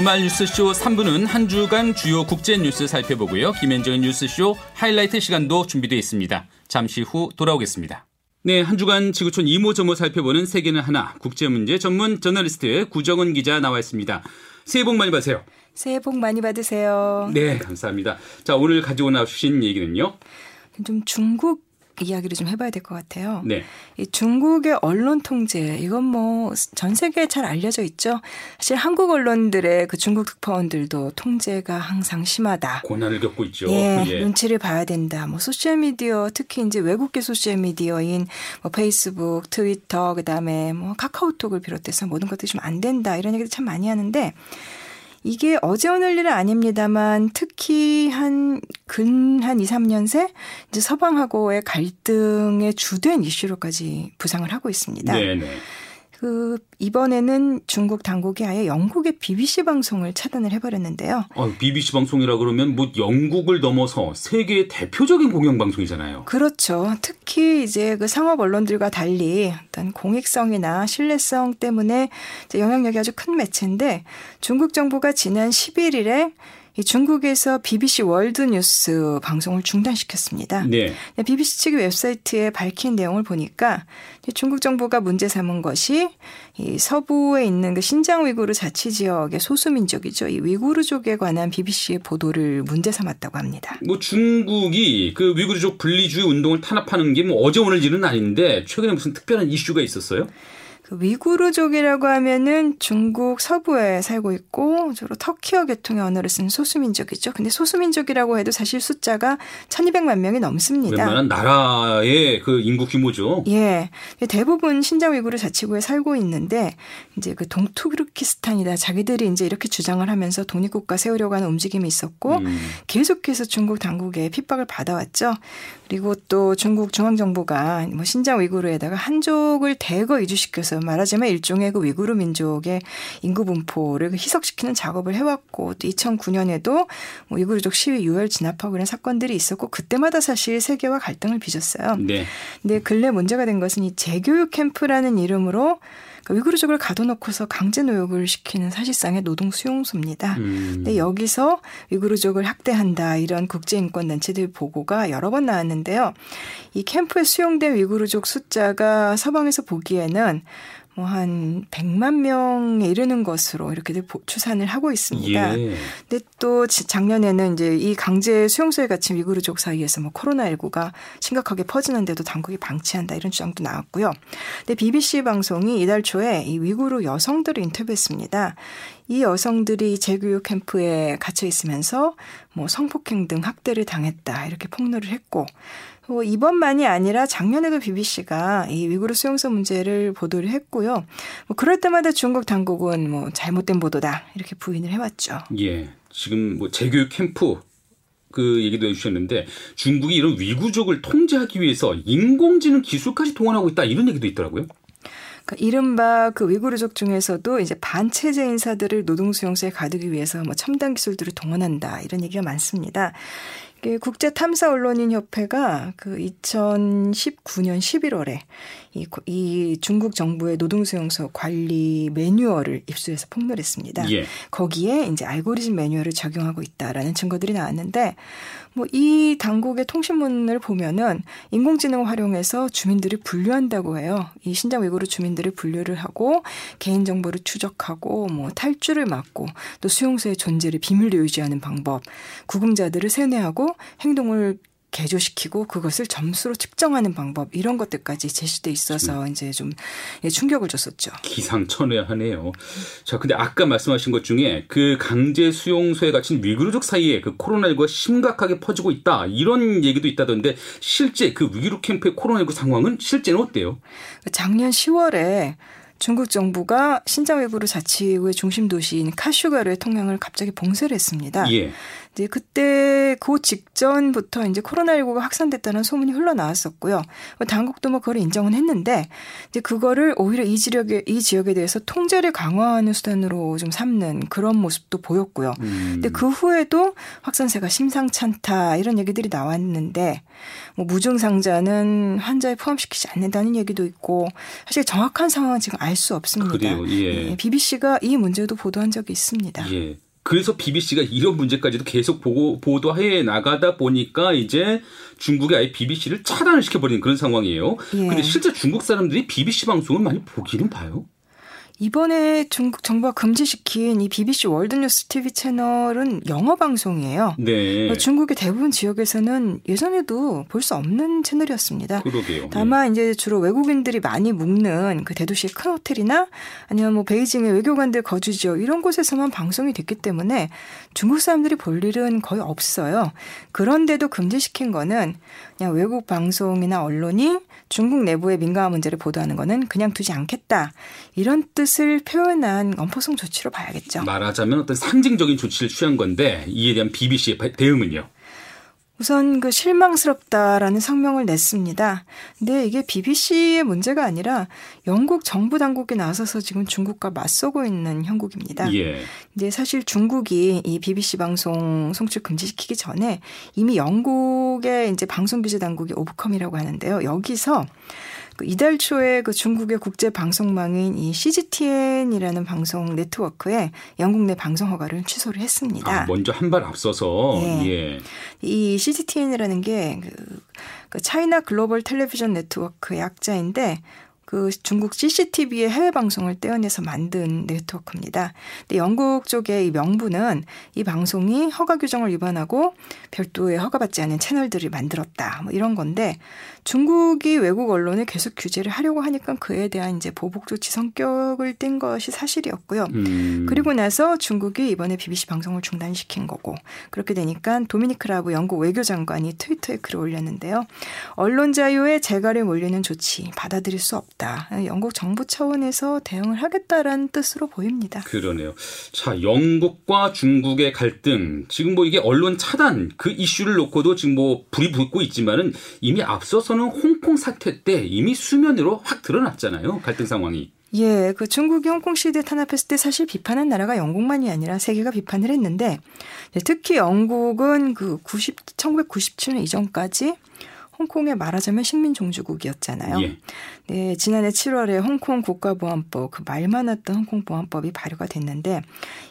주말 뉴스쇼 3부는 한 주간 주요 국제 뉴스 살펴보고요. 김현정의 뉴스쇼 하이라이트 시간도 준비되어 있습니다. 잠시 후 돌아오겠습니다. 네, 한 주간 지구촌 이모저모 살펴보는 세계는 하나 국제 문제 전문 저널리스트 구정은 기자 나와 있습니다. 새해 복 많이 받으세요. 새해 복 많이 받으세요. 네, 감사합니다. 자, 오늘 가지고 나오신 얘기는요? 좀 중국 이야기를 좀 해봐야 될 것 같아요. 네. 이 중국의 언론 통제 이건 뭐 전 세계에 잘 알려져 있죠. 사실 한국 언론들의 그 중국 특파원들도 통제가 항상 심하다. 고난을 겪고 있죠. 예, 예. 눈치를 봐야 된다. 뭐 소셜 미디어 특히 이제 외국계 소셜 미디어인 뭐 페이스북, 트위터 그다음에 뭐 카카오톡을 비롯해서 모든 것들이 좀 안 된다 이런 얘기들 참 많이 하는데. 이게 어제 오늘 일은 아닙니다만 특히 최근 한 2, 3년 새 이제 서방하고의 갈등의 주된 이슈로까지 부상을 하고 있습니다. 네네. 그 이번에는 중국 당국이 아예 영국의 BBC 방송을 차단을 해버렸는데요. 어, BBC 방송이라 그러면 뭐 영국을 넘어서 세계의 대표적인 공영 방송이잖아요. 그렇죠. 특히 이제 그 상업 언론들과 달리 어떤 공익성이나 신뢰성 때문에 영향력이 아주 큰 매체인데 중국 정부가 지난 11일에 이 중국에서 BBC 월드 뉴스 방송을 중단시켰습니다. 네. BBC 측 웹사이트에 밝힌 내용을 보니까 중국 정부가 문제 삼은 것이 이 서부에 있는 그 신장 위구르 자치 지역의 소수 민족이죠. 이 위구르족에 관한 BBC의 보도를 문제 삼았다고 합니다. 뭐 중국이 그 위구르족 분리주의 운동을 탄압하는 게 뭐 어제 오늘 일은 아닌데 최근에 무슨 특별한 이슈가 있었어요? 그 위구르족이라고 하면은 중국 서부에 살고 있고 주로 터키어 계통의 언어를 쓰는 소수민족이죠. 근데 소수민족이라고 해도 사실 숫자가 1200만 명이 넘습니다. 웬만한 나라의 그 인구 규모죠. 예. 대부분 신장 위구르 자치구에 살고 있는데 이제 그 동투르키스탄이다. 자기들이 이제 이렇게 주장을 하면서 독립국가 세우려고 하는 움직임이 있었고 음. 계속해서 중국 당국의 핍박을 받아왔죠. 그리고 또 중국 중앙정부가 뭐 신장 위구르에다가 한족을 대거 이주시켜서 말하자면 일종의 그 위구르 민족의 인구 분포를 그 희석시키는 작업을 해왔고 또 2009년에도 뭐 위구르족 시위 유혈 진압하고 이런 사건들이 있었고 그때마다 사실 세계와 갈등을 빚었어요. 네. 근데 근래 문제가 된 것은 이 재교육 캠프라는 이름으로 그 위구르족을 가둬놓고서 강제 노역을 시키는 사실상의 노동 수용소입니다. 음. 근데 여기서 위구르족을 학대한다 이런 국제인권 단체들 보고가 여러 번 나왔는데요. 이 캠프에 수용된 위구르족 숫자가 서방에서 보기에는 뭐 한 100만 명에 이르는 것으로 이렇게들 추산을 하고 있습니다. 예. 근데 또 작년에는 이제 이 강제 수용소에 갇힌 위구르족 사이에서 뭐 코로나19가 심각하게 퍼지는데도 당국이 방치한다 이런 주장도 나왔고요. 근데 BBC 방송이 이달 초에 이 위구르 여성들을 인터뷰했습니다. 이 여성들이 재교육 캠프에 갇혀 있으면서 뭐 성폭행 등 학대를 당했다 이렇게 폭로를 했고 뭐 이번만이 아니라 작년에도 BBC가 이 위구르 수용소 문제를 보도를 했고요. 뭐 그럴 때마다 중국 당국은 뭐 잘못된 보도다 이렇게 부인을 해왔죠. 예, 지금 뭐 재교육 캠프 그 얘기도 해주셨는데 중국이 이런 위구족을 통제하기 위해서 인공지능 기술까지 동원하고 있다 이런 얘기도 있더라고요. 그러니까 이른바 그 위구르족 중에서도 이제 반체제 인사들을 노동 수용소에 가두기 위해서 뭐 첨단 기술들을 동원한다 이런 얘기가 많습니다. 국제 탐사 언론인 협회가 그 2019년 11월에 이, 이 중국 정부의 노동 수용소 관리 매뉴얼을 입수해서 폭로했습니다. 예. 거기에 이제 알고리즘 매뉴얼을 적용하고 있다라는 증거들이 나왔는데 뭐 이 당국의 통신문을 보면은 인공지능을 활용해서 주민들을 분류한다고 해요. 이 신장 외구르 주민들을 분류를 하고 개인 정보를 추적하고 뭐 탈주를 막고 또 수용소의 존재를 비밀로 유지하는 방법, 구금자들을 세뇌하고 행동을 개조시키고 그것을 점수로 측정하는 방법 이런 것들까지 제시돼 있어서 음. 이제 좀 예, 충격을 줬었죠. 기상천외하네요. 자, 근데 아까 말씀하신 것 중에 그 강제 수용소에 갇힌 위구르족 사이에 그 코로나19가 심각하게 퍼지고 있다 이런 얘기도 있다던데 실제 그 위구르 캠프의 코로나19 상황은 실제는 어때요? 작년 10월에 중국 정부가 신장 외구르 자치구의 중심 도시인 카슈가르의 통영을 갑자기 봉쇄를 했습니다. 예. 이제 그때 그 직전부터 이제 코로나19가 확산됐다는 소문이 흘러나왔었고요. 당국도 뭐 그걸 인정은 했는데 이제 그거를 오히려 이 지역에 이 지역에 대해서 통제를 강화하는 수단으로 좀 삼는 그런 모습도 보였고요. 음. 근데 그 후에도 확산세가 심상찮다 이런 얘기들이 나왔는데 뭐 무증상자는 환자에 포함시키지 않는다는 얘기도 있고 사실 정확한 상황은 지금 알알 수 없습니다. 그래요. 예. BBC가 이 문제도 보도한 적이 있습니다. 예. 그래서 BBC가 이런 문제까지도 계속 보고 보도해 나가다 보니까 이제 중국이 아예 BBC를 차단을 시켜버리는 그런 상황이에요. 예. 근데 실제 중국 사람들이 BBC 방송을 많이 보기는 봐요. 이번에 중국 정부가 금지시킨 이 BBC 월드뉴스 TV 채널은 영어 방송이에요. 네. 중국의 대부분 지역에서는 예전에도 볼 수 없는 채널이었습니다. 그러게요. 다만 네. 이제 주로 외국인들이 많이 묵는 그 대도시의 큰 호텔이나 아니면 뭐 베이징의 외교관들 거주 지역 이런 곳에서만 방송이 됐기 때문에 중국 사람들이 볼 일은 거의 없어요. 그런데도 금지시킨 거는 그냥 외국 방송이나 언론이 중국 내부의 민감한 문제를 보도하는 거는 그냥 두지 않겠다. 이런 뜻을 표현한 엄포성 조치로 봐야겠죠. 말하자면 어떤 상징적인 조치를 취한 건데 이에 대한 BBC의 대응은요? 우선 그 실망스럽다라는 성명을 냈습니다. 근데 이게 BBC의 문제가 아니라 영국 정부 당국이 나서서 지금 중국과 맞서고 있는 형국입니다. 예. 근데 사실 중국이 이 BBC 방송 송출 금지시키기 전에 이미 영국의 이제 방송 규제 당국이 오브컴이라고 하는데요. 여기서 그 이달 초에 그 중국의 국제 방송망인 이 CGTN이라는 방송 네트워크에 영국 내 방송 허가를 취소를 했습니다. 아, 먼저 한 발 앞서서 네. 예. 이 CGTN이라는 게그 그 차이나 글로벌 텔레비전 네트워크 약자인데 그 중국 CCTV의 해외 방송을 떼어내서 만든 네트워크입니다. 근데 영국 쪽의 이 명분은 이 방송이 허가 규정을 위반하고 별도의 허가받지 않은 채널들을 만들었다. 뭐 이런 건데 중국이 외국 언론에 계속 규제를 하려고 하니까 그에 대한 이제 보복 조치 성격을 띈 것이 사실이었고요. 음. 그리고 나서 중국이 이번에 BBC 방송을 중단시킨 거고 그렇게 되니까 도미니크 라브 영국 외교장관이 트위터에 글을 올렸는데요. 언론 자유에 재갈이 몰리는 조치 받아들일 수 없다. 영국 정부 차원에서 대응을 하겠다라는 뜻으로 보입니다. 그러네요. 자, 영국과 중국의 갈등 지금 뭐 이게 언론 차단 그 이슈를 놓고도 지금 뭐 불이 붙고 있지만은 이미 앞서서 앞서는 홍콩 사태 때 이미 수면으로 확 드러났잖아요. 갈등 상황이. 예, 그 중국이 홍콩 시대 탄압했을 때 사실 비판한 나라가 영국만이 아니라 세계가 비판을 했는데 특히 영국은 그 90, 1997년 이전까지 홍콩에 말하자면 식민 종주국이었잖아요. 예. 네, 지난해 7월에 홍콩 국가보안법 그말 많았던 홍콩 보안법이 발효가 됐는데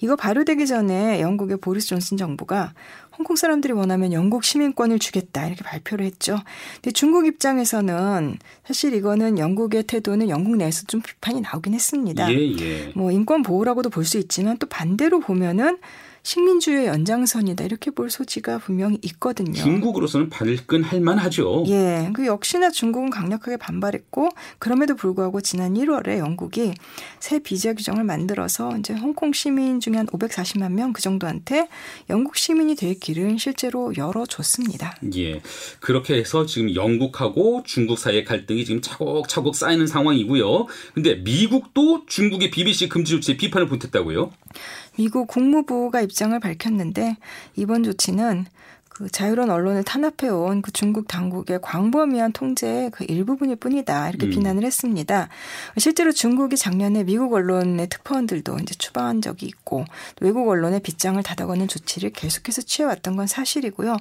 이거 발효되기 전에 영국의 보리스 존슨 정부가 홍콩 사람들이 원하면 영국 시민권을 주겠다 이렇게 발표를 했죠. 근데 중국 입장에서는 사실 이거는 영국의 태도는 영국 내에서 좀 비판이 나오긴 했습니다. 예, 예. 뭐 인권 보호라고도 볼 수 있지만 또 반대로 보면은 식민주의 연장선이다 이렇게 볼 소지가 분명히 있거든요. 중국으로서는 발끈할 만하죠. 예, 그 역시나 중국은 강력하게 반발했고 그럼에도 불구하고 지난 1월에 영국이 새 비자 규정을 만들어서 이제 홍콩 시민 중에 한 540만 명 그 정도한테 영국 시민이 될 길을 실제로 열어줬습니다. 예, 그렇게 해서 지금 영국하고 중국 사이의 갈등이 지금 차곡차곡 쌓이는 상황이고요. 근데 미국도 중국의 BBC 금지 조치에 비판을 보탰다고요? 미국 국무부가 입장을 밝혔는데 이번 조치는 그 자유로운 언론을 탄압해온 그 중국 당국의 광범위한 통제의 그 일부분일 뿐이다. 이렇게 음. 비난을 했습니다. 실제로 중국이 작년에 미국 언론의 특파원들도 이제 추방한 적이 있고 외국 언론의 빗장을 닫아거는 조치를 계속해서 취해왔던 건 사실이고요.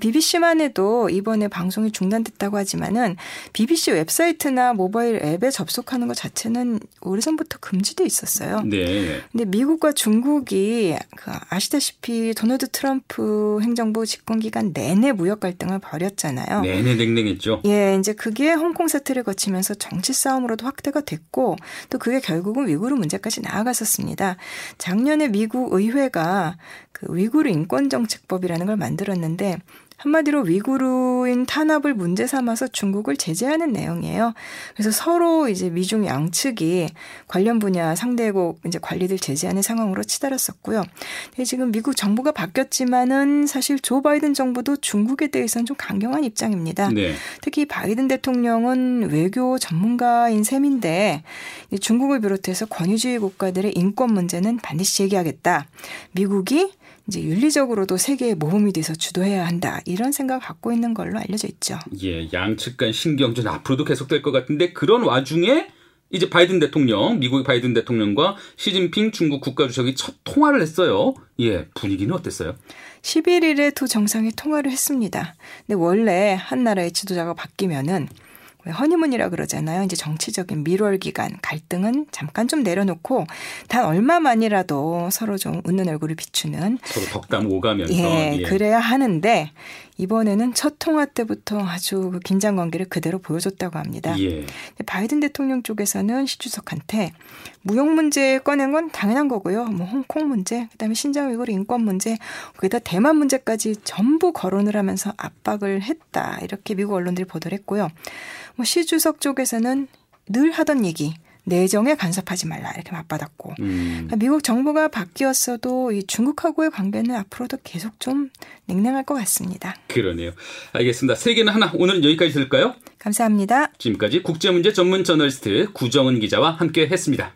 BBC만 해도 이번에 방송이 중단됐다고 하지만은 BBC 웹사이트나 모바일 앱에 접속하는 것 자체는 오래전부터 금지돼 있었어요. 네. 근데 미국과 중국이 그 아시다시피 도널드 트럼프 행정부 집권 집권 기간 내내 무역 갈등을 벌였잖아요. 내내 냉랭했죠. 예, 이제 그게 홍콩 사태를 거치면서 정치 싸움으로도 확대가 됐고 또 그게 결국은 위구르 문제까지 나아갔었습니다. 작년에 미국 의회가 그 위구르 인권 정책법이라는 걸 만들었는데 한마디로 위구르인 탄압을 문제 삼아서 중국을 제재하는 내용이에요. 그래서 서로 이제 미중 양측이 관련 분야 상대국 이제 관리들 제재하는 상황으로 치달았었고요. 근데 지금 미국 정부가 바뀌었지만은 사실 조 바이든 정부도 중국에 대해서는 좀 강경한 입장입니다. 네. 특히 바이든 대통령은 외교 전문가인 셈인데 중국을 비롯해서 권위주의 국가들의 인권 문제는 반드시 제기하겠다. 미국이 이제 윤리적으로도 세계의 모범이 돼서 주도해야 한다 이런 생각을 갖고 있는 걸로 알려져 있죠. 예, 양측 간 신경전 앞으로도 계속될 것 같은데 그런 와중에 이제 바이든 대통령, 미국의 바이든 대통령과 시진핑 중국 국가주석이 첫 통화를 했어요. 예, 분위기는 어땠어요? 11일에 두 정상이 통화를 했습니다. 근데 원래 한 나라의 지도자가 바뀌면은 허니문이라 그러잖아요. 이제 정치적인 밀월 기간 갈등은 잠깐 좀 내려놓고 단 얼마만이라도 서로 좀 웃는 얼굴을 비추는 서로 덕담 오가면서 예, 예. 그래야 하는데 이번에는 첫 통화 때부터 아주 그 긴장 관계를 그대로 보여줬다고 합니다. 예. 바이든 대통령 쪽에서는 시 주석한테 무역 문제 꺼낸 건 당연한 거고요. 뭐 홍콩 문제, 그다음에 신장 위구르 인권 문제, 거기다 대만 문제까지 전부 거론을 하면서 압박을 했다. 이렇게 미국 언론들이 보도를 했고요. 뭐 시 주석 쪽에서는 늘 하던 얘기 내정에 간섭하지 말라 이렇게 맞받았고 음. 그러니까 미국 정부가 바뀌었어도 이 중국하고의 관계는 앞으로도 계속 좀 냉랭할 것 같습니다. 그러네요. 알겠습니다. 세계는 하나 오늘은 여기까지 들을까요? 감사합니다. 지금까지 국제문제 전문 저널리스트 구정은 기자와 함께했습니다.